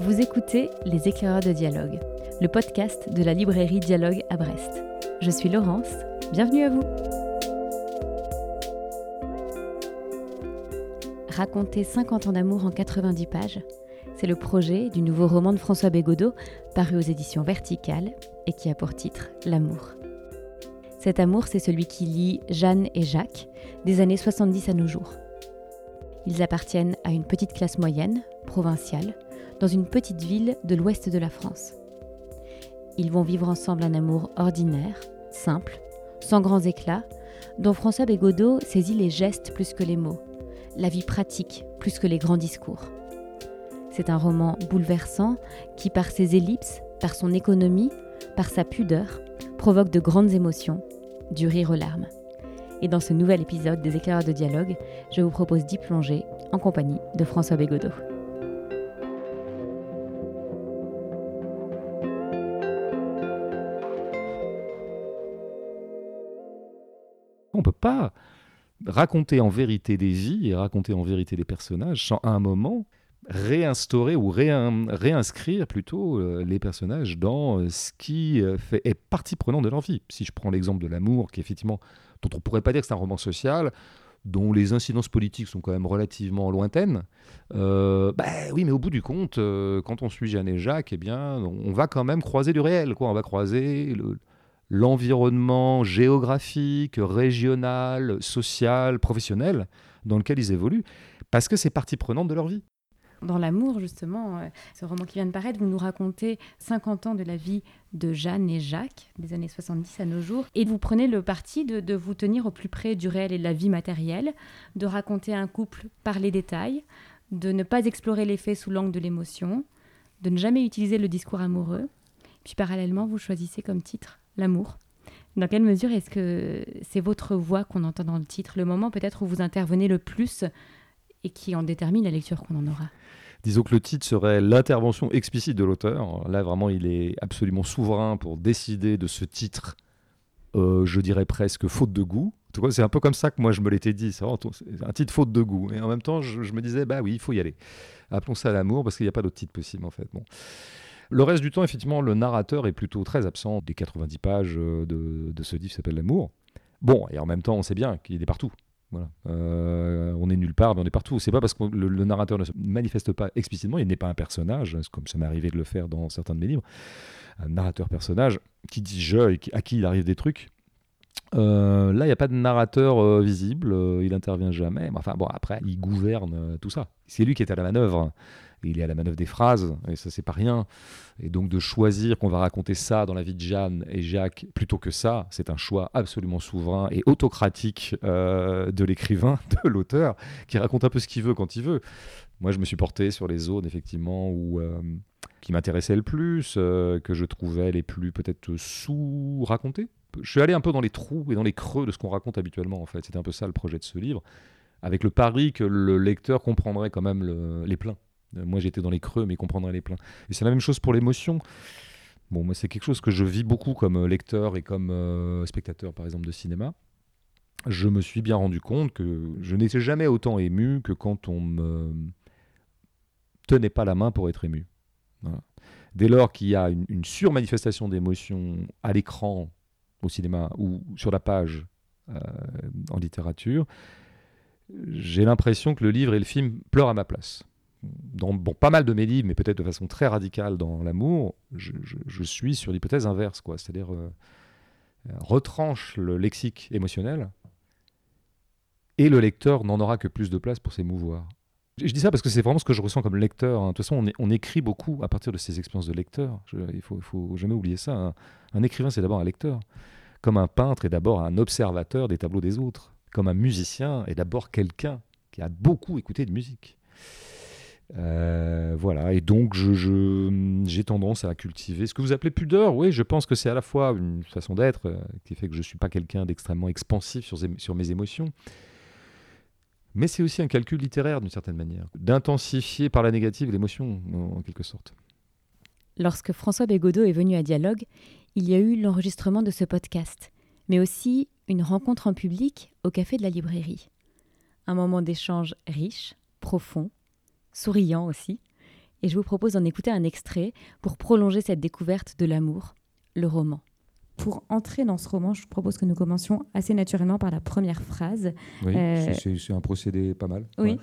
Vous écoutez Les éclaireurs de dialogue, le podcast de la librairie Dialogue à Brest. Je suis Laurence, bienvenue à vous. Raconter 50 ans d'amour en 90 pages, c'est le projet du nouveau roman de François Bégodeau, paru aux éditions Verticales et qui a pour titre L'amour. Cet amour, c'est celui qui lie Jeanne et Jacques, des années 70 à nos jours. Ils appartiennent à une petite classe moyenne, provinciale, dans une petite ville de l'ouest de la France. Ils vont vivre ensemble un amour ordinaire, simple, sans grands éclats, dont François Bégodeau saisit les gestes plus que les mots, la vie pratique plus que les grands discours. C'est un roman bouleversant qui, par ses ellipses, par son économie, par sa pudeur, provoque de grandes émotions, du rire aux larmes. Et dans ce nouvel épisode des éclaireurs de dialogue, je vous propose d'y plonger en compagnie de François Bégodeau. Pas raconter en vérité des vies et raconter en vérité des personnages sans à un moment réinstaurer ou réinscrire plutôt euh, les personnages dans euh, ce qui euh, fait, est partie prenante de leur. Si je prends l'exemple de l'amour, qui effectivement, dont on pourrait pas dire que c'est un roman social, dont les incidences politiques sont quand même relativement lointaines, bah oui, mais au bout du compte, quand on suit Jeanne et Jacques, eh bien, on va quand même croiser du réel, quoi. On va croiser l'environnement géographique, régional, social, professionnel dans lequel ils évoluent, parce que c'est partie prenante de leur vie dans l'amour, justement, euh, ce roman qui vient de paraître, vous nous racontez 50 ans de la vie de Jeanne et Jacques, des années 70 à nos jours, et vous prenez le parti de, vous tenir au plus près du réel et de la vie matérielle, de raconter un couple par les détails, de ne pas explorer les faits sous l'angle de l'émotion, de ne jamais utiliser le discours amoureux. Puis parallèlement, vous choisissez comme titre l'amour. Dans quelle mesure est-ce que c'est votre voix qu'on entend dans le titre, le moment peut-être où vous intervenez le plus et qui en détermine la lecture qu'on en aura? Disons que le titre serait l'intervention explicite de l'auteur. Là, vraiment, il est absolument souverain pour décider de ce titre, euh, je dirais presque faute de goût. C'est un peu comme ça que moi je me l'étais dit. C'est un titre faute de goût. Et en même temps, je, me disais, bah oui, il faut y aller. Appelons ça l'amour parce qu'il n'y a pas d'autre titre possible en fait. Bon. Le reste du temps, effectivement, le narrateur est plutôt très absent des 90 pages euh, de, ce livre qui s'appelle L'amour. Bon, et en même temps, on sait bien qu'il est partout. Euh, on est nulle part, mais on est partout. C'est pas parce que le, narrateur ne se manifeste pas explicitement, il n'est pas un personnage, comme ça m'est arrivé de le faire dans certains de mes livres, un narrateur-personnage qui dit je et à qui il arrive des trucs. Euh, là, il n'y a pas de narrateur visible, il intervient jamais. Enfin bon, après, il gouverne tout ça. C'est lui qui est à la manœuvre il est à la manœuvre des phrases, et ça c'est pas rien. Et donc de choisir qu'on va raconter ça dans la vie de Jeanne et Jacques plutôt que ça, c'est un choix absolument souverain et autocratique euh, de l'écrivain, de l'auteur, qui raconte un peu ce qu'il veut quand il veut. Moi je me suis porté sur les zones effectivement où, euh, qui m'intéressaient le plus, euh, que je trouvais les plus peut-être sous-racontées. Je suis allé un peu dans les trous et dans les creux de ce qu'on raconte habituellement en fait. C'était un peu ça le projet de ce livre, avec le pari que le lecteur comprendrait quand même les pleins. Euh, moi, j'étais dans les creux, mais comprendrait les pleins. Et c'est la même chose pour l'émotion. Bon, moi, c'est quelque chose que je vis beaucoup comme euh, lecteur et comme euh, spectateur, par exemple, de cinéma. Je me suis bien rendu compte que je n'étais jamais autant ému que quand on me tenait pas la main pour être ému. Dès lors qu'il y a une, surmanifestation d'émotions à l'écran, au cinéma ou sur la page en littérature, j'ai l'impression que le livre et le film pleurent à ma place dans bon, pas mal de mes livres, mais peut-être de façon très radicale dans l'amour, je, suis sur l'hypothèse inverse, quoi. C'est-à-dire euh, euh, retranche le lexique émotionnel et le lecteur n'en aura que plus de place pour s'émouvoir. Je, dis ça parce que c'est vraiment ce que je ressens comme lecteur. Hein. De toute façon, on, écrit beaucoup à partir de ses expériences de lecteur. il faut, faut jamais oublier ça. Hein. Un écrivain, c'est d'abord un lecteur. Comme un peintre est d'abord un observateur des tableaux des autres. Comme un musicien est d'abord quelqu'un qui a beaucoup écouté de musique. Euh, voilà, et donc j'ai tendance à cultiver ce que vous appelez pudeur. Oui, je pense que c'est à la fois une façon d'être euh, qui fait que je ne suis pas quelqu'un d'extrêmement expansif sur, sur mes émotions, mais c'est aussi un calcul littéraire d'une certaine manière, d'intensifier par la négative l'émotion en, en quelque sorte. Lorsque François Bégodeau est venu à Dialogue, il y a eu l'enregistrement de ce podcast, mais aussi une rencontre en public au café de la librairie. Un moment d'échange riche, profond, souriant aussi. et je vous propose d'en écouter un extrait pour prolonger cette découverte de l'amour, le roman. Pour entrer dans ce roman, je propose que nous commencions assez naturellement par la première phrase. Oui, euh, c'est un procédé pas mal. Oui.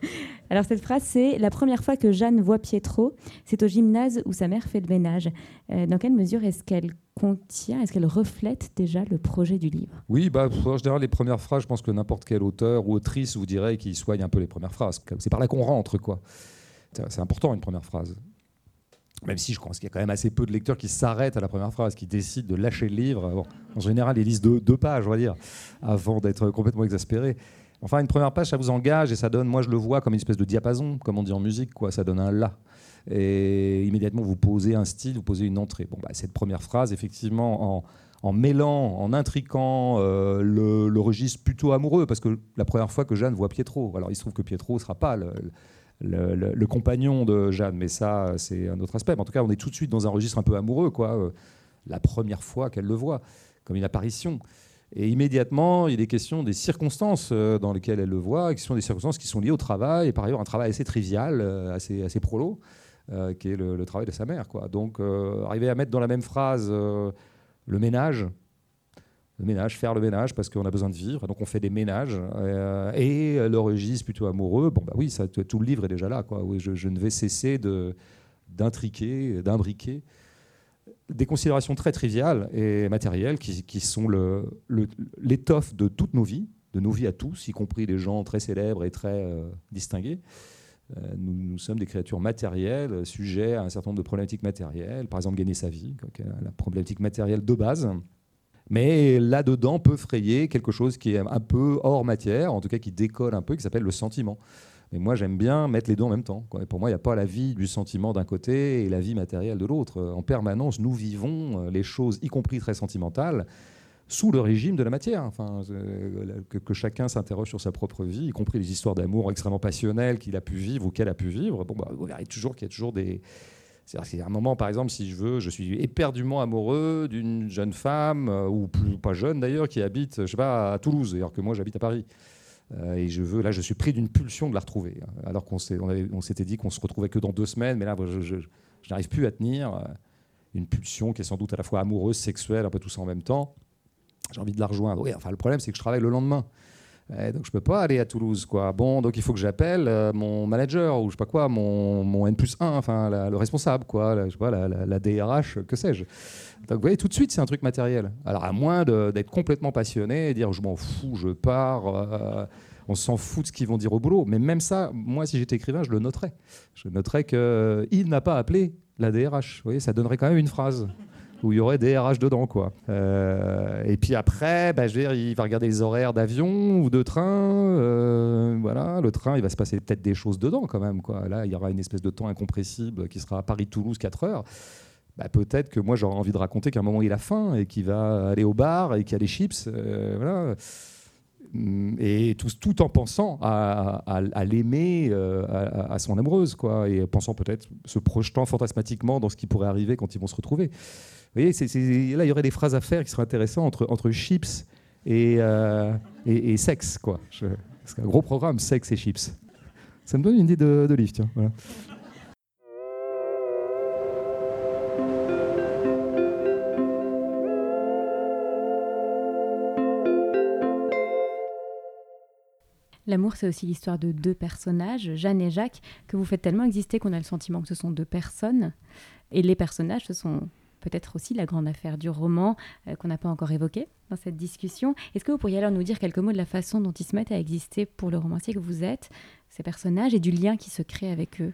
Alors cette phrase, c'est La première fois que Jeanne voit Pietro, c'est au gymnase où sa mère fait le ménage. Euh, dans quelle mesure est-ce qu'elle contient, est-ce qu'elle reflète déjà le projet du livre? Oui, bah, en général, les premières phrases, je pense que n'importe quel auteur ou autrice vous dirait qu'il soigne un peu les premières phrases. C'est par là qu'on rentre, quoi. C'est important, une première phrase. Même si je pense qu'il y a quand même assez peu de lecteurs qui s'arrêtent à la première phrase, qui décident de lâcher le livre. en général, ils lisent deux, pages, on va dire, avant d'être complètement exaspérés. Enfin, une première page, ça vous engage et ça donne, moi je le vois comme une espèce de diapason, comme on dit en musique, quoi. Ça donne un la. Et immédiatement, vous posez un style, vous posez une entrée. Bon, bah, cette première phrase, effectivement, en, mêlant, en intriquant euh, le, registre plutôt amoureux, parce que la première fois que Jeanne voit Pietro, alors il se trouve que Pietro ne sera pas le, compagnon de Jeanne, mais ça, c'est un autre aspect. en tout cas, on est tout de suite dans un registre un peu amoureux, quoi. Euh, la première fois qu'elle le voit, comme une apparition. Et immédiatement, il est question des circonstances euh, dans lesquelles elle le voit, qui sont des circonstances qui sont liées au travail, et par ailleurs un travail assez trivial, assez, assez prolo, qui est le, travail de sa mère. Quoi. Donc, arriver à mettre dans la même phrase le ménage, le ménage, faire le ménage parce qu'on a besoin de vivre. Donc on fait des ménages. Euh, et le registre plutôt amoureux, bon bah oui, ça, tout le livre est déjà là. Quoi. Je, ne vais cesser d'intriquer, d'imbriquer des considérations très triviales et matérielles qui, sont le, l'étoffe de toutes nos vies, de nos vies à tous, y compris les gens très célèbres et très euh, distingués. Euh, nous, sommes des créatures matérielles, sujets à un certain nombre de problématiques matérielles, par exemple gagner sa vie, la problématique matérielle de base. Mais là-dedans peut frayer quelque chose qui est un peu hors matière, en tout cas qui décolle un peu, qui s'appelle le sentiment. Mais moi, j'aime bien mettre les deux en même temps. Pour moi, il n'y a pas la vie du sentiment d'un côté et la vie matérielle de l'autre. En permanence, nous vivons euh, les choses, y compris très sentimentales, sous le régime de la matière. Enfin, euh, que, chacun s'interroge sur sa propre vie, y compris les histoires d'amour extrêmement passionnelles qu'il a pu vivre ou qu'elle a pu vivre. Bon, bah, vous verrez toujours qu'il y a toujours des, c'est-à-dire un moment, par exemple, si je veux, je suis éperdument amoureux d'une jeune femme, euh, ou plus, pas jeune d'ailleurs, qui habite, je sais pas, à Toulouse, alors que moi j'habite à Paris. Euh, et je veux, là, je suis pris d'une pulsion de la retrouver. Alors qu'on on s'était dit qu'on se retrouvait que dans deux semaines, mais là, je, n'arrive plus à tenir une pulsion qui est sans doute à la fois amoureuse, sexuelle, un peu tout ça en même temps. J'ai envie de la rejoindre. Enfin, le problème, c'est que je travaille le lendemain. Eh, donc je peux pas aller à Toulouse, quoi. Bon, donc il faut que j'appelle euh, mon manager ou je sais pas quoi, mon, mon N plus 1, enfin le responsable, quoi, la, je sais pas, la, DRH, que sais-je. Donc vous voyez, tout de suite, c'est un truc matériel. Alors à moins d'être complètement passionné et dire je m'en fous, je pars, euh, on s'en fout de ce qu'ils vont dire au boulot. Mais même ça, moi, si j'étais écrivain, je le noterais. Je noterais qu'il euh, n'a pas appelé la DRH. Vous voyez, ça donnerait quand même une phrase où il y aurait des RH dedans. Quoi. Euh, et puis après, bah, je veux dire, il va regarder les horaires d'avion ou de train. Euh, voilà, le train, il va se passer peut-être des choses dedans quand même. Quoi. Là, il y aura une espèce de temps incompressible qui sera à Paris-Toulouse 4 heures. Bah, peut-être que moi, j'aurais envie de raconter qu'à un moment, il a faim et qu'il va aller au bar et qu'il y a des chips. Euh, voilà et tout, en pensant à, l'aimer, à, à, son amoureuse, quoi, et pensant peut-être, se projetant fantasmatiquement dans ce qui pourrait arriver quand ils vont se retrouver. Vous voyez, là, il y aurait des phrases à faire qui seraient intéressantes entre, chips et, euh, et, sexe. Quoi. C'est un gros programme, sexe et chips. Ça me donne une idée de, de livre, tiens. L'amour, c'est aussi l'histoire de deux personnages, Jeanne et Jacques, que vous faites tellement exister qu'on a le sentiment que ce sont deux personnes. Et les personnages, ce sont peut-être aussi la grande affaire du roman euh, qu'on n'a pas encore évoqué dans cette discussion. Est-ce que vous pourriez alors nous dire quelques mots de la façon dont ils se mettent à exister pour le romancier que vous êtes, ces personnages, et du lien qui se crée avec eux?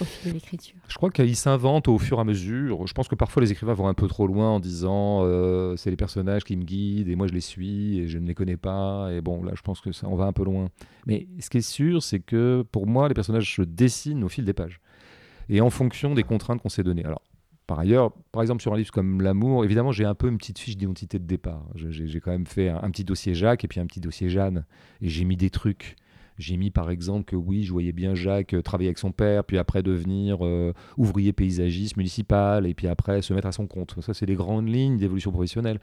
Au fil de l'écriture Je crois qu'ils s'inventent au fur et à mesure. Je pense que parfois les écrivains vont un peu trop loin en disant euh, c'est les personnages qui me guident et moi je les suis et je ne les connais pas. Et bon, là je pense que ça, on va un peu loin. Mais ce qui est sûr, c'est que pour moi, les personnages se dessinent au fil des pages et en fonction des contraintes qu'on s'est données. Alors, par ailleurs, par exemple, sur un livre comme L'amour, évidemment, j'ai un peu une petite fiche d'identité de départ. J'ai quand même fait un, petit dossier Jacques et puis un petit dossier Jeanne. Et j'ai mis des trucs. J'ai mis par exemple que oui, je voyais bien Jacques euh, travailler avec son père, puis après devenir euh, ouvrier paysagiste municipal, et puis après se mettre à son compte. Ça, c'est les grandes lignes d'évolution professionnelle.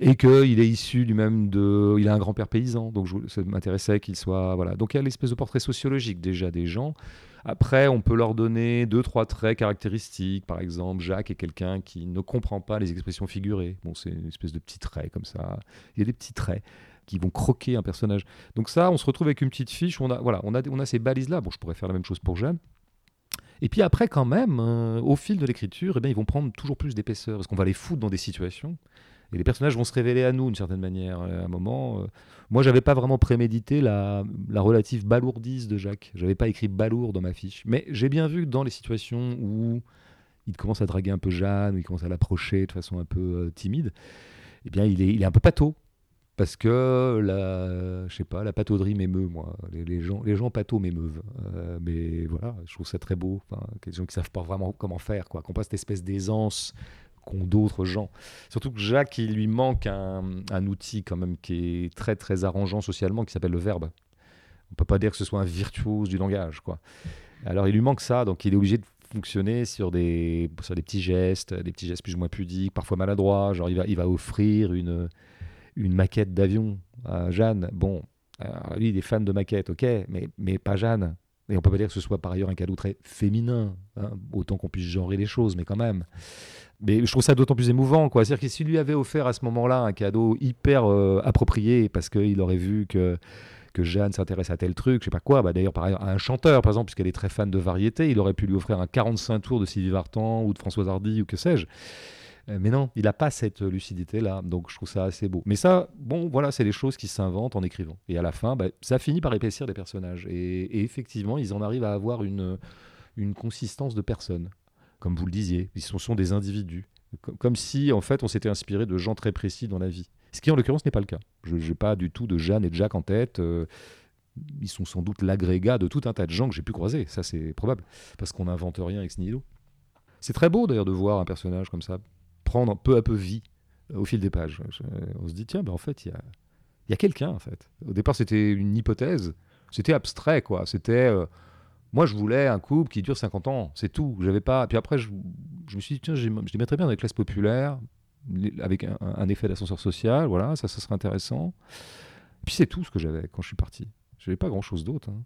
Et qu'il est issu du même de. Il a un grand-père paysan, donc ça m'intéressait qu'il soit. Voilà. Donc il y a l'espèce de portrait sociologique déjà des gens Après, on peut leur donner deux, trois traits caractéristiques. Par exemple, Jacques est quelqu'un qui ne comprend pas les expressions figurées. Bon, c'est une espèce de petit trait comme ça. Il y a des petits traits qui vont croquer un personnage. Donc ça, on se retrouve avec une petite fiche on a, voilà, on a, on a ces balises-là. Bon, je pourrais faire la même chose pour Jeanne. Et puis après, quand même, euh, au fil de l'écriture, eh bien, ils vont prendre toujours plus d'épaisseur, parce qu'on va les foutre dans des situations. Et les personnages vont se révéler à nous d'une certaine manière. À un moment, euh, moi, j'avais pas vraiment prémédité la, la relative balourdise de Jacques. J'avais pas écrit balourd dans ma fiche. Mais j'ai bien vu que dans les situations où il commence à draguer un peu Jeanne, où il commence à l'approcher de façon un peu euh, timide, eh bien, il est, il est un peu pâteau parce que la, je sais pas, la patauderie m'émeut, moi. Les, gens, les gens pato m'émeuvent. Euh, mais voilà, je trouve ça très beau. Enfin, des gens qui savent pas vraiment comment faire, quoi. Qu'on pas cette espèce d'aisance qu'ont d'autres gens. Surtout que Jacques, il lui manque un, un, outil quand même qui est très très arrangeant socialement, qui s'appelle le verbe. On peut pas dire que ce soit un virtuose du langage, quoi. Alors il lui manque ça, donc il est obligé de fonctionner sur des, sur des petits gestes, des petits gestes plus ou moins pudiques, parfois maladroits. Genre il va, il va offrir une une maquette d'avion à Jeanne. Bon, lui, il est fan de maquettes, ok, mais, mais pas Jeanne. Et on peut pas dire que ce soit par ailleurs un cadeau très féminin, hein, autant qu'on puisse genrer les choses, mais quand même. Mais je trouve ça d'autant plus émouvant, quoi. C'est-à-dire que s'il lui avait offert à ce moment-là un cadeau hyper euh, approprié, parce qu'il aurait vu que que Jeanne s'intéresse à tel truc, je sais pas quoi, bah d'ailleurs par ailleurs à un chanteur par exemple, puisqu'elle est très fan de variété, il aurait pu lui offrir un 45 tours de Sylvie Vartan ou de Françoise Hardy ou que sais-je. Euh, mais non, il n'a pas cette lucidité-là, donc je trouve ça assez beau. Mais ça, bon, voilà, c'est les choses qui s'inventent en écrivant. Et à la fin, bah, ça finit par épaissir les personnages. Et, effectivement, ils en arrivent à avoir une, une consistance de personnes, comme vous le disiez. Ils sont, sont des individus. Comme, si, en fait, on s'était inspiré de gens très précis dans la vie. Ce qui, en l'occurrence, n'est pas le cas. Je n'ai pas du tout de Jeanne et de Jacques en tête. Euh, ils sont sans doute l'agrégat de tout un tas de gens que j'ai pu croiser. Ça, c'est probable. Parce qu'on n'invente rien ex nihilo. C'est très beau, d'ailleurs, de voir un personnage comme ça prendre peu à peu vie euh, au fil des pages. on se dit, tiens, ben en fait, il y a, y a quelqu'un, en fait. Au départ, c'était une hypothèse, c'était abstrait, quoi. C'était, euh, moi, je voulais un couple qui dure 50 ans, c'est tout. J'avais pas. Puis après, je, je, me suis dit, tiens, je les mettrais bien dans les classes populaires, avec un, effet d'ascenseur social, voilà, ça, ça serait intéressant. Puis c'est tout ce que j'avais quand je suis parti. Je n'avais pas grand-chose d'autre. Hein.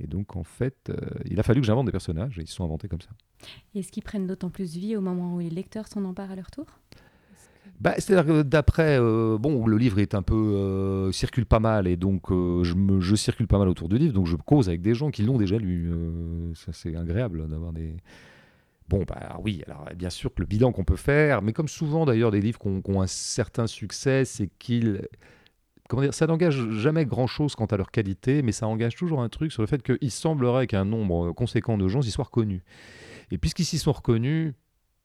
Et donc, en fait, euh, il a fallu que j'invente des personnages et ils se sont inventés comme ça. Est-ce qu'ils prennent d'autant plus vie au moment où les lecteurs s'en emparent à leur tour? Bah, C'est-à-dire que d'après, euh, bon, le livre est un peu euh, circule pas mal et donc je, me, je circule pas mal autour du livre, donc je cause avec des gens qui l'ont déjà lu. ça c'est agréable d'avoir des. Bon, bah oui, alors bien sûr que le bilan qu'on peut faire, mais comme souvent d'ailleurs des livres qui ont un certain succès, c'est qu'ils ça n'engage jamais grand-chose quant à leur qualité, mais ça engage toujours un truc sur le fait qu'il semblerait qu'un nombre conséquent de gens y soient reconnus. Et puisqu'ils s'y sont reconnus,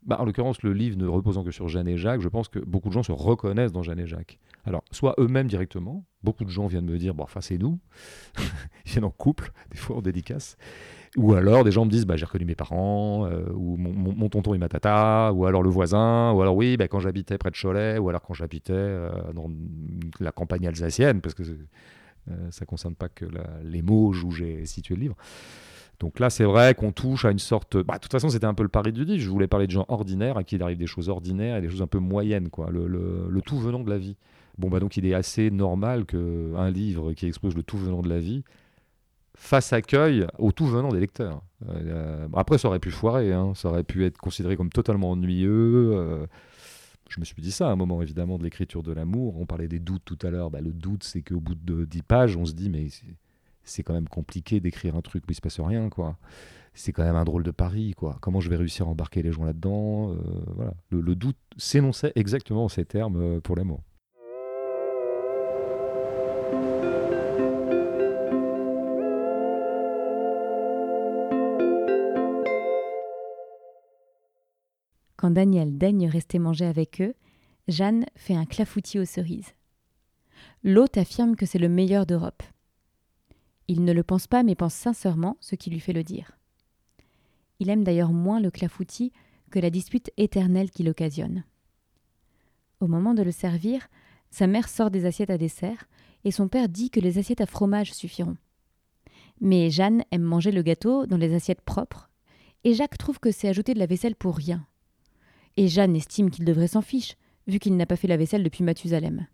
bah, en l'occurrence, le livre ne reposant que sur Jeanne et Jacques, je pense que beaucoup de gens se reconnaissent dans Jeanne et Jacques. Alors, soit eux-mêmes directement, beaucoup de gens viennent me dire, bon, enfin, c'est nous, ils viennent en couple, des fois en dédicace, ou alors des gens me disent bah, j'ai reconnu mes parents, euh, ou mon, tonton et ma tata, ou alors le voisin, ou alors oui, bah, quand j'habitais près de Cholet, ou alors quand j'habitais euh, dans la campagne alsacienne, parce que euh, ça ne concerne pas que les Mauges où j'ai situé le livre. Donc là, c'est vrai qu'on touche à une sorte. Bah, de toute façon, c'était un peu le pari du livre. Je voulais parler de gens ordinaires à qui il arrive des choses ordinaires et des choses un peu moyennes, quoi. Le, tout venant de la vie. Bon, bah donc il est assez normal qu'un livre qui expose le tout venant de la vie face accueil au tout venant des lecteurs. Euh, après, ça aurait pu foirer, hein. ça aurait pu être considéré comme totalement ennuyeux. Euh. je me suis dit ça à un moment, évidemment, de l'écriture de l'amour. On parlait des doutes tout à l'heure. Bah, le doute, c'est qu'au bout de 10 pages, on se dit, mais c'est quand même compliqué d'écrire un truc où il se passe rien, quoi. C'est quand même un drôle de pari, quoi. Comment je vais réussir à embarquer les gens là-dedans euh, voilà. le, le doute s'énonçait exactement en ces termes pour l'amour. Quand Daniel daigne rester manger avec eux, Jeanne fait un clafoutis aux cerises. L'hôte affirme que c'est le meilleur d'Europe. Il ne le pense pas, mais pense sincèrement, ce qui lui fait le dire. Il aime d'ailleurs moins le clafoutis que la dispute éternelle qu'il occasionne. Au moment de le servir, sa mère sort des assiettes à dessert, et son père dit que les assiettes à fromage suffiront. Mais Jeanne aime manger le gâteau dans les assiettes propres, et Jacques trouve que c'est ajouter de la vaisselle pour rien et Jeanne estime qu'il devrait s'en fiche, vu qu'il n'a pas fait la vaisselle depuis Mathusalem.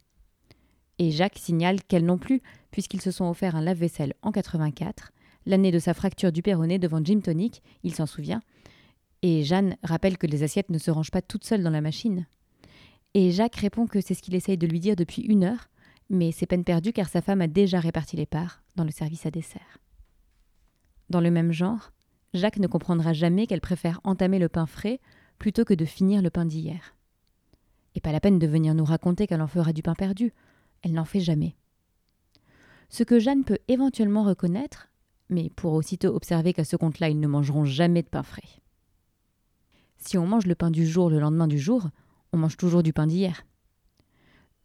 Et Jacques signale qu'elle non plus, puisqu'ils se sont offerts un lave-vaisselle en 84, l'année de sa fracture du péroné devant Jim Tonic, il s'en souvient. Et Jeanne rappelle que les assiettes ne se rangent pas toutes seules dans la machine. Et Jacques répond que c'est ce qu'il essaye de lui dire depuis une heure, mais c'est peine perdue car sa femme a déjà réparti les parts dans le service à dessert. Dans le même genre, Jacques ne comprendra jamais qu'elle préfère entamer le pain frais plutôt que de finir le pain d'hier. Et pas la peine de venir nous raconter qu'elle en fera du pain perdu, elle n'en fait jamais. Ce que Jeanne peut éventuellement reconnaître, mais pour aussitôt observer qu'à ce compte-là, ils ne mangeront jamais de pain frais. Si on mange le pain du jour le lendemain du jour, on mange toujours du pain d'hier.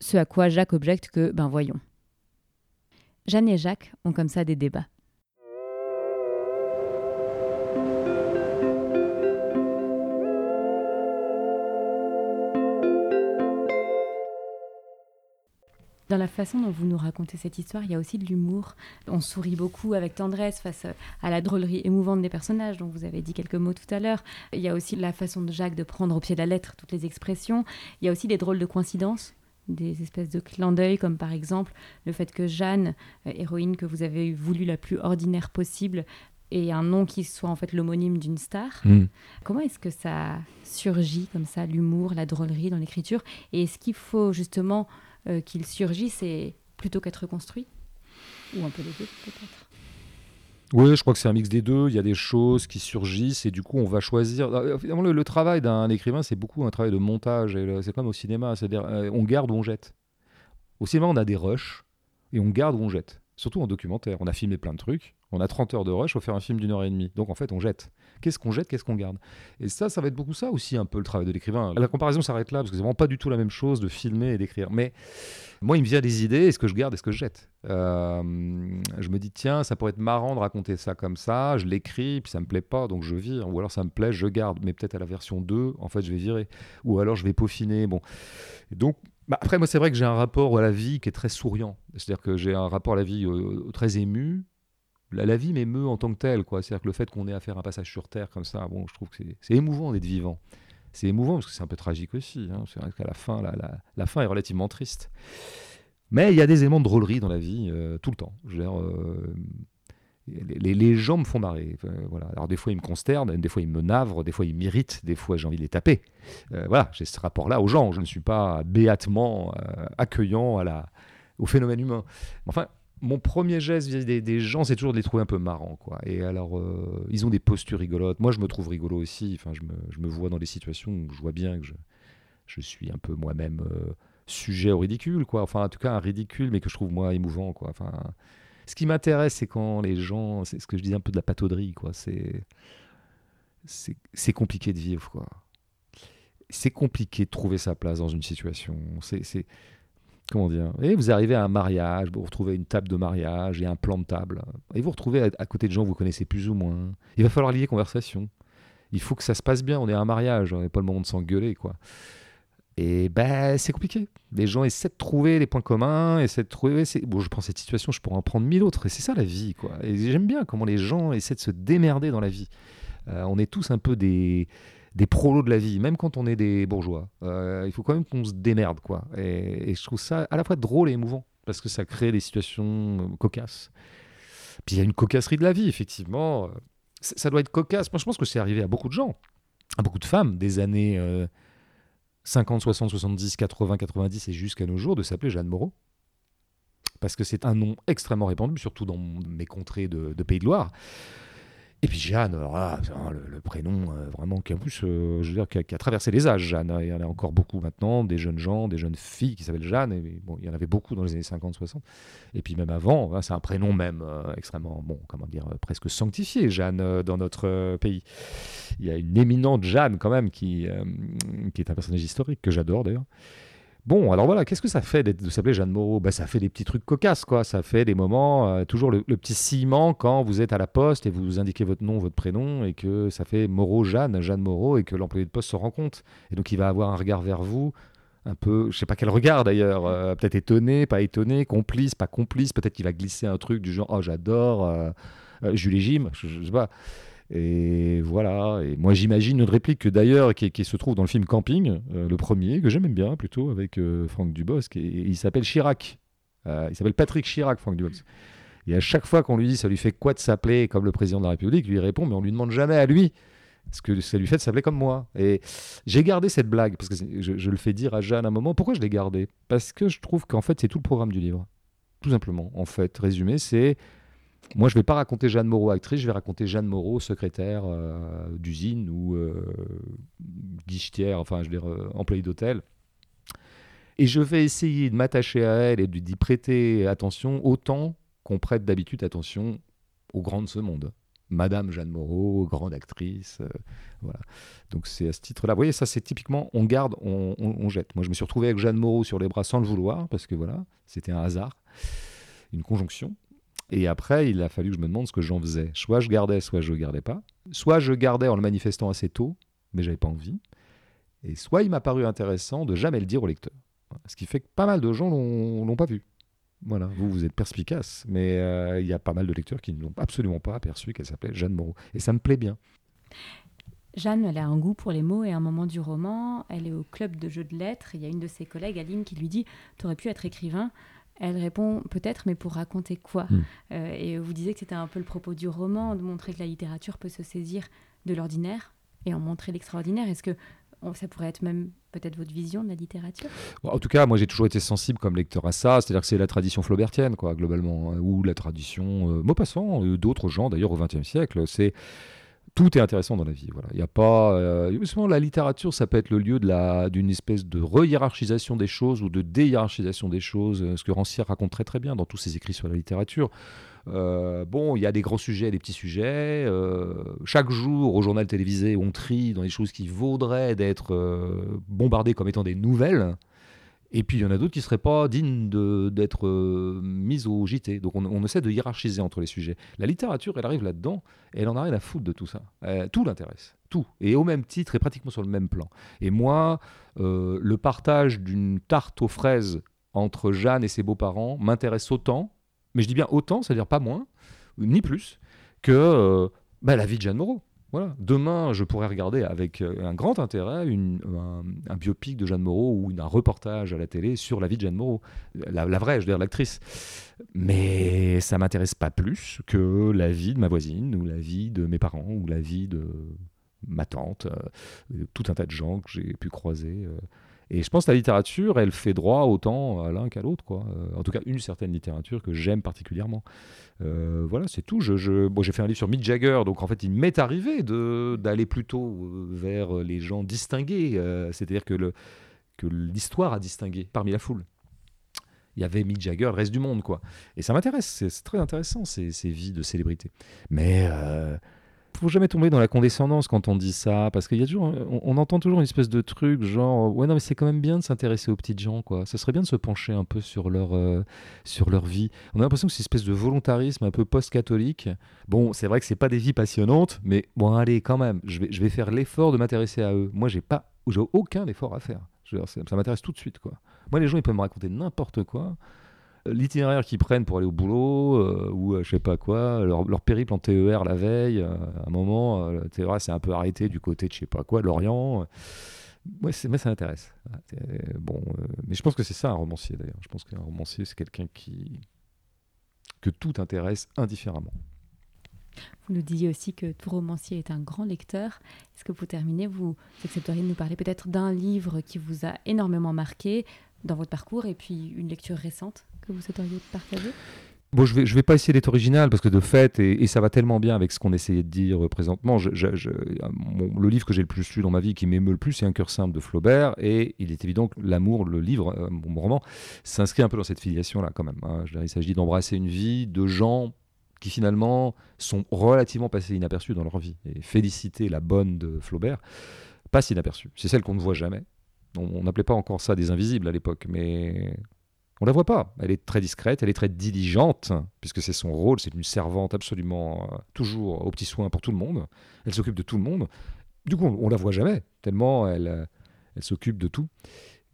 Ce à quoi Jacques objecte que, ben voyons. Jeanne et Jacques ont comme ça des débats. Dans la façon dont vous nous racontez cette histoire, il y a aussi de l'humour. On sourit beaucoup avec tendresse face à la drôlerie émouvante des personnages, dont vous avez dit quelques mots tout à l'heure. Il y a aussi la façon de Jacques de prendre au pied de la lettre toutes les expressions. Il y a aussi des drôles de coïncidences des espèces de clins d'œil, comme par exemple le fait que Jeanne, euh, héroïne que vous avez voulu la plus ordinaire possible, ait un nom qui soit en fait l'homonyme d'une star. Hmm. Comment est-ce que ça surgit comme ça, l'humour, la drôlerie dans l'écriture? Et est-ce qu'il faut justement euh, qu'il surgisse et, plutôt qu'être construit Ou un peu les deux peut-être oui, je crois que c'est un mix des deux. Il y a des choses qui surgissent et du coup, on va choisir. Euh, finalement, le, travail d'un écrivain, c'est beaucoup un travail de montage. C'est comme au cinéma, c'est-à-dire euh, on garde ou on jette. Au cinéma, on a des rushs et on garde ou on jette. Surtout en documentaire. On a filmé plein de trucs. On a 30 heures de rush, faut faire un film d'une heure et demie. Donc en fait, on jette. Qu'est-ce qu'on jette, qu'est-ce qu'on garde? Et ça, ça va être beaucoup ça aussi, un peu le travail de l'écrivain. La comparaison s'arrête là, parce que c'est vraiment pas du tout la même chose de filmer et d'écrire. Mais moi, il me vient des idées, est-ce que je garde, est-ce que je jette? Euh, Je me dis, tiens, ça pourrait être marrant de raconter ça comme ça, je l'écris, puis ça me plaît pas, donc je vire. Ou alors ça me plaît, je garde, mais peut-être à la version 2, en fait, je vais virer. Ou alors je vais peaufiner. Bon. donc, bah, après, moi, c'est vrai que j'ai un rapport à la vie qui est très souriant. C'est-à-dire que j'ai un rapport à la vie euh, très ému, la, vie m'émeut en tant que telle. C'est-à-dire que le fait qu'on ait à faire un passage sur Terre comme ça, bon, je trouve que c'est émouvant d'être vivant. C'est émouvant parce que c'est un peu tragique aussi. Hein. C'est vrai qu'à la fin, la, fin est relativement triste. Mais il y a des éléments de drôlerie dans la vie euh, tout le temps. Euh, les, gens me font marrer. voilà. Alors des fois ils me consternent, des fois ils me navrent, des fois ils m'irritent, des fois j'ai envie de les taper. Euh, voilà, j'ai ce rapport-là aux gens. Je ne suis pas béatement accueillant à la, au phénomène humain. Enfin, mon premier geste vis-à-vis des, gens, c'est toujours de les trouver un peu marrants. Quoi. Et alors, euh, ils ont des postures rigolotes. Moi, je me trouve rigolo aussi. Enfin, je me, je me vois dans des situations où je vois bien que je, je suis un peu moi-même euh, sujet au ridicule. Quoi. Enfin, en tout cas, un ridicule, mais que je trouve moi émouvant. Quoi. Enfin, ce qui m'intéresse, c'est quand les gens. C'est ce que je disais un peu de la patauderie. Quoi. C'est, c'est, compliqué de vivre. Quoi. C'est compliqué de trouver sa place dans une situation. C'est comment dire Et vous arrivez à un mariage, vous retrouvez une table de mariage et un plan de table, et vous retrouvez à, côté de gens que vous connaissez plus ou moins. Il va falloir lier conversation. Il faut que ça se passe bien. On est à un mariage, on n'est pas le moment de s'engueuler, quoi. Et ben c'est compliqué. Les gens essaient de trouver les points communs, essaient de trouver. Bon, je prends cette situation, je pourrais en prendre mille autres. Et c'est ça la vie, quoi. Et j'aime bien comment les gens essaient de se démerder dans la vie. Euh, on est tous un peu des des prolos de la vie, même quand on est des bourgeois. Euh, il faut quand même qu'on se démerde, quoi. Et, je trouve ça à la fois drôle et émouvant, parce que ça crée des situations euh, cocasses. Puis il y a une cocasserie de la vie, effectivement. Ça doit être cocasse. Moi, je pense que c'est arrivé à beaucoup de gens, à beaucoup de femmes des années 50, 60, 70, 80, 90 et jusqu'à nos jours de s'appeler Jeanne Moreau. Parce que c'est un nom extrêmement répandu, surtout dans mes contrées de Pays de Loire. Et puis Jeanne, le, prénom euh, vraiment qui euh, a, traversé les âges, Jeanne. Hein. Il y en a encore beaucoup maintenant, des jeunes gens, des jeunes filles qui s'appellent Jeanne. Il y en avait beaucoup dans les années 50-60. Et puis même avant, hein, c'est un prénom même euh, extrêmement, bon, comment dire, presque sanctifié, Jeanne, dans notre pays. Il y a une éminente Jeanne quand même qui, qui est un personnage historique que j'adore d'ailleurs. Bon, alors voilà, qu'est-ce que ça fait de s'appeler Jeanne Moreau? Bah, Ça fait des petits trucs cocasses, quoi. Ça fait des moments, euh, toujours le, petit ciment quand vous êtes à la poste et vous indiquez votre nom, votre prénom, et que ça fait Moreau Jeanne, Jeanne Moreau, et que l'employé de poste se rend compte. Et donc il va avoir un regard vers vous, un peu, je sais pas quel regard d'ailleurs, euh, peut-être étonné, pas étonné, complice, pas complice, peut-être qu'il va glisser un truc du genre, oh j'adore, euh, Julie Jim, je, je sais pas. Et voilà. Et moi, j'imagine une réplique d'ailleurs qui, se trouve dans le film Camping, euh, le premier, que j'aime bien plutôt, avec euh, Franck Dubosc. Et, il s'appelle Chirac. Euh, il s'appelle Patrick Chirac, Franck Dubosc. Et à chaque fois qu'on lui dit ça lui fait quoi de s'appeler comme le président de la République, lui répond mais on lui demande jamais à lui ce que ça lui fait de s'appeler comme moi. Et j'ai gardé cette blague parce que je, le fais dire à Jeanne à un moment. Pourquoi je l'ai gardé Parce que je trouve qu'en fait c'est tout le programme du livre. Tout simplement. En fait, résumé, c'est moi, je ne vais pas raconter Jeanne Moreau actrice, je vais raconter Jeanne Moreau secrétaire euh, d'usine ou euh, guichetière, enfin, je veux dire, euh, employée d'hôtel. Et je vais essayer de m'attacher à elle et d'y prêter attention autant qu'on prête d'habitude attention aux grands de ce monde. Madame Jeanne Moreau, grande actrice. voilà. Donc c'est à ce titre-là. Vous voyez, ça c'est typiquement on garde, on, on, jette. Moi je me suis retrouvé avec Jeanne Moreau sur les bras sans le vouloir, parce que voilà, c'était un hasard, une conjonction. Et après, il a fallu que je me demande ce que j'en faisais. Soit je gardais, soit je ne gardais pas. Soit je gardais en le manifestant assez tôt, mais j'avais pas envie. Et soit il m'a paru intéressant de jamais le dire au lecteur. Ce qui fait que pas mal de gens l'ont pas vu. Voilà, vous, vous êtes perspicace, mais euh, il y a pas mal de lecteurs qui ne l'ont absolument pas aperçu qu'elle s'appelait Jeanne Moreau. Et ça me plaît bien. Jeanne, elle a un goût pour les mots et un moment du roman. Elle est au club de jeux de lettres. Il y a une de ses collègues, Aline, qui lui dit Tu aurais pu être écrivain. Elle répond peut-être, mais pour raconter quoi hmm. euh, Et vous disiez que c'était un peu le propos du roman, de montrer que la littérature peut se saisir de l'ordinaire et en montrer l'extraordinaire. Est-ce que ça pourrait être même peut-être votre vision de la littérature? En tout cas, moi j'ai toujours été sensible comme lecteur à ça, c'est-à-dire que c'est la tradition flaubertienne, quoi, globalement, hein, ou la tradition euh, Maupassant, euh, d'autres gens d'ailleurs au XXe siècle. C'est tout est intéressant dans la vie. Voilà. Il y a pas. Euh, la littérature, ça peut être le lieu d'une espèce de re-hiérarchisation des choses ou de déhiérarchisation des choses, euh, ce que Rancière raconte très très bien dans tous ses écrits sur la littérature. Euh, bon, il y a des grands sujets et des petits sujets. chaque jour, au journal télévisé, on trie dans les choses qui vaudraient d'être bombardées comme étant des nouvelles. Et puis il y en a d'autres qui ne seraient pas dignes d'être euh, mises au JT. Donc on, essaie de hiérarchiser entre les sujets. La littérature, elle arrive là-dedans elle en a rien à foutre de tout ça. Euh, tout l'intéresse. Tout. Et au même titre et pratiquement sur le même plan. Et moi, euh, le partage d'une tarte aux fraises entre Jeanne et ses beaux-parents m'intéresse autant, mais je dis bien autant, c'est-à-dire pas moins, ni plus, que bah, la vie de Jeanne Moreau. Demain, je pourrais regarder avec euh, un grand intérêt un, biopic de Jeanne Moreau ou un reportage à la télé sur la vie de Jeanne Moreau. La, vraie, je veux dire, l'actrice. Mais ça m'intéresse pas plus que la vie de ma voisine ou la vie de mes parents ou la vie de ma tante, euh, tout un tas de gens que j'ai pu croiser. Euh, et je pense que la littérature, elle fait droit autant à l'un qu'à l'autre. quoi. Euh, en tout cas, une certaine littérature que j'aime particulièrement. Euh, voilà, c'est tout. Je. Bon, j'ai fait un livre sur Mick Jagger, donc en fait, il m'est arrivé d'aller plutôt euh, vers les gens distingués. C'est-à-dire que, le, que l'histoire a distingué parmi la foule. Il y avait Mick Jagger, le reste du monde, quoi. Et ça m'intéresse, c'est, très intéressant, ces, ces vies de célébrités. Mais faut jamais tomber dans la condescendance quand on dit ça, parce qu'il y a toujours, on, entend toujours une espèce de truc genre, ouais non mais c'est quand même bien de s'intéresser aux petites gens quoi. Ça serait bien de se pencher un peu sur leur, euh, sur leur vie. On a l'impression que c'est une espèce de volontarisme un peu post-catholique. Bon, c'est vrai que c'est pas des vies passionnantes, mais bon allez quand même, je vais, je vais faire l'effort de m'intéresser à eux. Moi j'ai pas, j'ai aucun effort à faire. ça, ça m'intéresse tout de suite quoi. Moi les gens ils peuvent me raconter n'importe quoi l'itinéraire qu'ils prennent pour aller au boulot euh, ou euh, je sais pas quoi, leur, périple en TER la veille. Euh, à un moment, le TER s'est un peu arrêté du côté de je sais pas quoi, de Lorient. Mais ça m'intéresse. bon, mais je pense que c'est ça un romancier d'ailleurs. Je pense qu'un romancier c'est quelqu'un qui que tout intéresse indifféremment. Vous nous disiez aussi que tout romancier est un grand lecteur. Est-ce que pour terminer, vous accepteriez de nous parler peut-être d'un livre qui vous a énormément marqué dans votre parcours et puis une lecture récente? Que vous souhaiteriez partager? Bon, je vais, je vais pas essayer d'être original parce que de fait, et, ça va tellement bien avec ce qu'on essayait de dire euh, présentement, je, le livre que j'ai le plus lu dans ma vie, qui m'émeut le plus, c'est Un cœur simple de Flaubert, et il est évident que l'amour, le livre, euh, mon roman, s'inscrit un peu dans cette filiation-là quand même. Hein. il s'agit d'embrasser une vie de gens qui finalement sont relativement passés inaperçus dans leur vie. Et féliciter la bonne de Flaubert passe inaperçue. C'est celle qu'on ne voit jamais. On n'appelait pas encore ça des invisibles à l'époque, mais on la voit pas. Elle est très discrète, elle est très diligente, puisque c'est son rôle. C'est une servante absolument euh, toujours aux petits soins pour tout le monde. Elle s'occupe de tout le monde. Du coup, on, ne la voit jamais, tellement elle, euh, elle s'occupe de tout.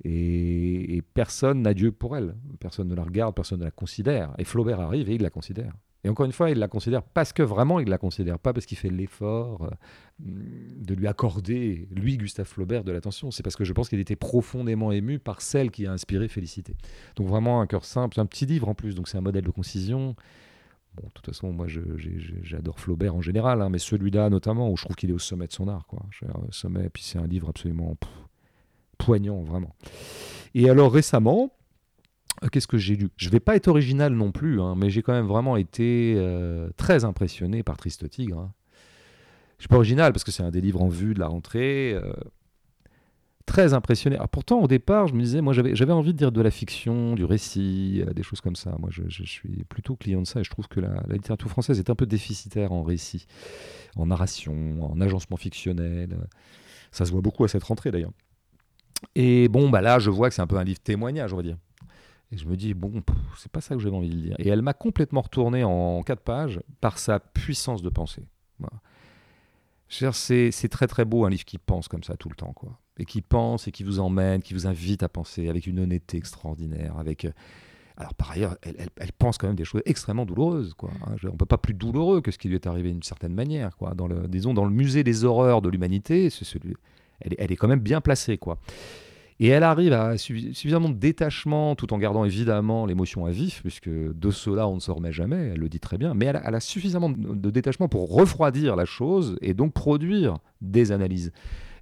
Et, et personne n'a Dieu pour elle. Personne ne la regarde, personne ne la considère. Et Flaubert arrive et il la considère. Et encore une fois, il la considère parce que vraiment il la considère, pas parce qu'il fait l'effort euh, de lui accorder, lui, Gustave Flaubert, de l'attention. C'est parce que je pense qu'il était profondément ému par celle qui a inspiré Félicité. Donc vraiment un cœur simple, un petit livre en plus, donc c'est un modèle de concision. Bon, de toute façon, moi, j'adore Flaubert en général, hein, mais celui-là notamment, où je trouve qu'il est au sommet de son art, quoi. Au sommet, puis c'est un livre absolument poignant, vraiment. Et alors récemment, euh, qu'est-ce que j'ai lu? Je ne vais pas être original non plus, hein, mais j'ai quand même vraiment été euh, très impressionné par Triste Tigre. Hein. Je suis pas original parce que c'est un des livres en vue de la rentrée. Euh, très impressionné. Ah, pourtant, au départ, je me disais, moi, j'avais envie de dire de la fiction, du récit, des choses comme ça. Moi, je, suis plutôt client de ça et je trouve que la, littérature française est un peu déficitaire en récit, en narration, en agencement fictionnel. Ça se voit beaucoup à cette rentrée, d'ailleurs. Et bon, bah là, je vois que c'est un peu un livre témoignage, on va dire. Et je me dis, bon, c'est pas ça que j'avais envie de lire. Et elle m'a complètement retourné en quatre pages par sa puissance de pensée. C'est très très beau un livre qui pense comme ça tout le temps, quoi. Et qui pense et qui vous emmène, qui vous invite à penser avec une honnêteté extraordinaire, avec. Euh, alors par ailleurs, elle, pense quand même des choses extrêmement douloureuses, quoi. Hein. on peut pas plus douloureux que ce qui lui est arrivé d'une certaine manière, quoi. Dans le, disons, dans le musée des horreurs de l'humanité, elle, elle, est quand même bien placée, quoi. Et elle arrive à suffisamment de détachement, tout en gardant évidemment l'émotion à vif, puisque de cela on ne se remet jamais, elle le dit très bien, mais elle a, suffisamment de, détachement pour refroidir la chose et donc produire des analyses.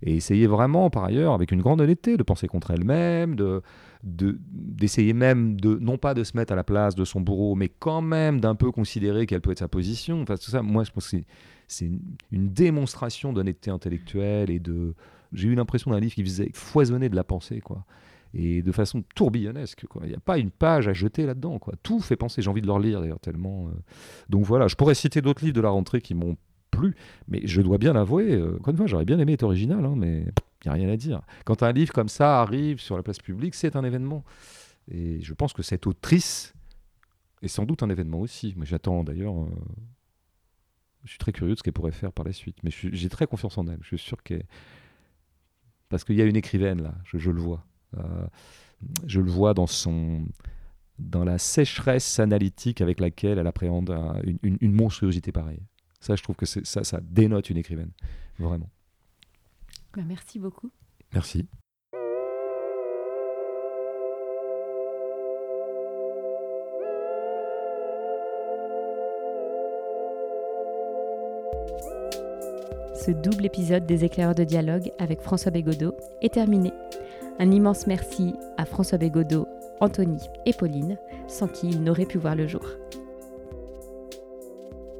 Et essayer vraiment, par ailleurs, avec une grande honnêteté, de penser contre elle-même, de, d'essayer même de non pas de se mettre à la place de son bourreau, mais quand même d'un peu considérer quelle peut être sa position. Enfin, tout ça, moi, je pense que c'est une démonstration d'honnêteté intellectuelle et de, j'ai eu l'impression d'un livre qui faisait foisonner de la pensée, quoi. Et de façon tourbillonnesque, quoi. Il n'y a pas une page à jeter là-dedans, quoi. Tout fait penser. J'ai envie de le relire, d'ailleurs, tellement. Euh. Donc voilà, je pourrais citer d'autres livres de la rentrée qui m'ont plu, mais je dois bien l'avouer, euh, encore une fois, j'aurais bien aimé être original, hein, mais il n'y a rien à dire. Quand un livre comme ça arrive sur la place publique, c'est un événement. Et je pense que cette autrice est sans doute un événement aussi. Mais j'attends d'ailleurs. Euh, je suis très curieux de ce qu'elle pourrait faire par la suite. Mais j'ai très confiance en elle. Je suis sûr qu'elle parce qu'il y a une écrivaine là, je, le vois. Euh, je le vois dans son dans la sécheresse analytique avec laquelle elle appréhende une, monstruosité pareille. Ça, je trouve que ça, ça dénote une écrivaine, vraiment. Bah, merci beaucoup. Merci. Ce double épisode des éclaireurs de dialogue avec François Bégodeau est terminé. Un immense merci à François Bégodeau, Anthony et Pauline, sans qui il n'aurait pu voir le jour.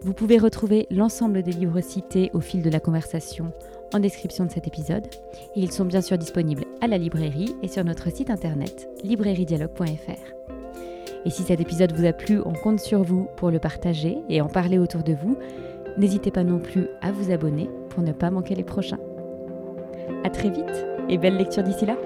Vous pouvez retrouver l'ensemble des livres cités au fil de la conversation en description de cet épisode. Et ils sont bien sûr disponibles à la librairie et sur notre site internet librairiedialogue.fr. Et si cet épisode vous a plu, on compte sur vous pour le partager et en parler autour de vous. N'hésitez pas non plus à vous abonner pour ne pas manquer les prochains. A très vite et belle lecture d'ici là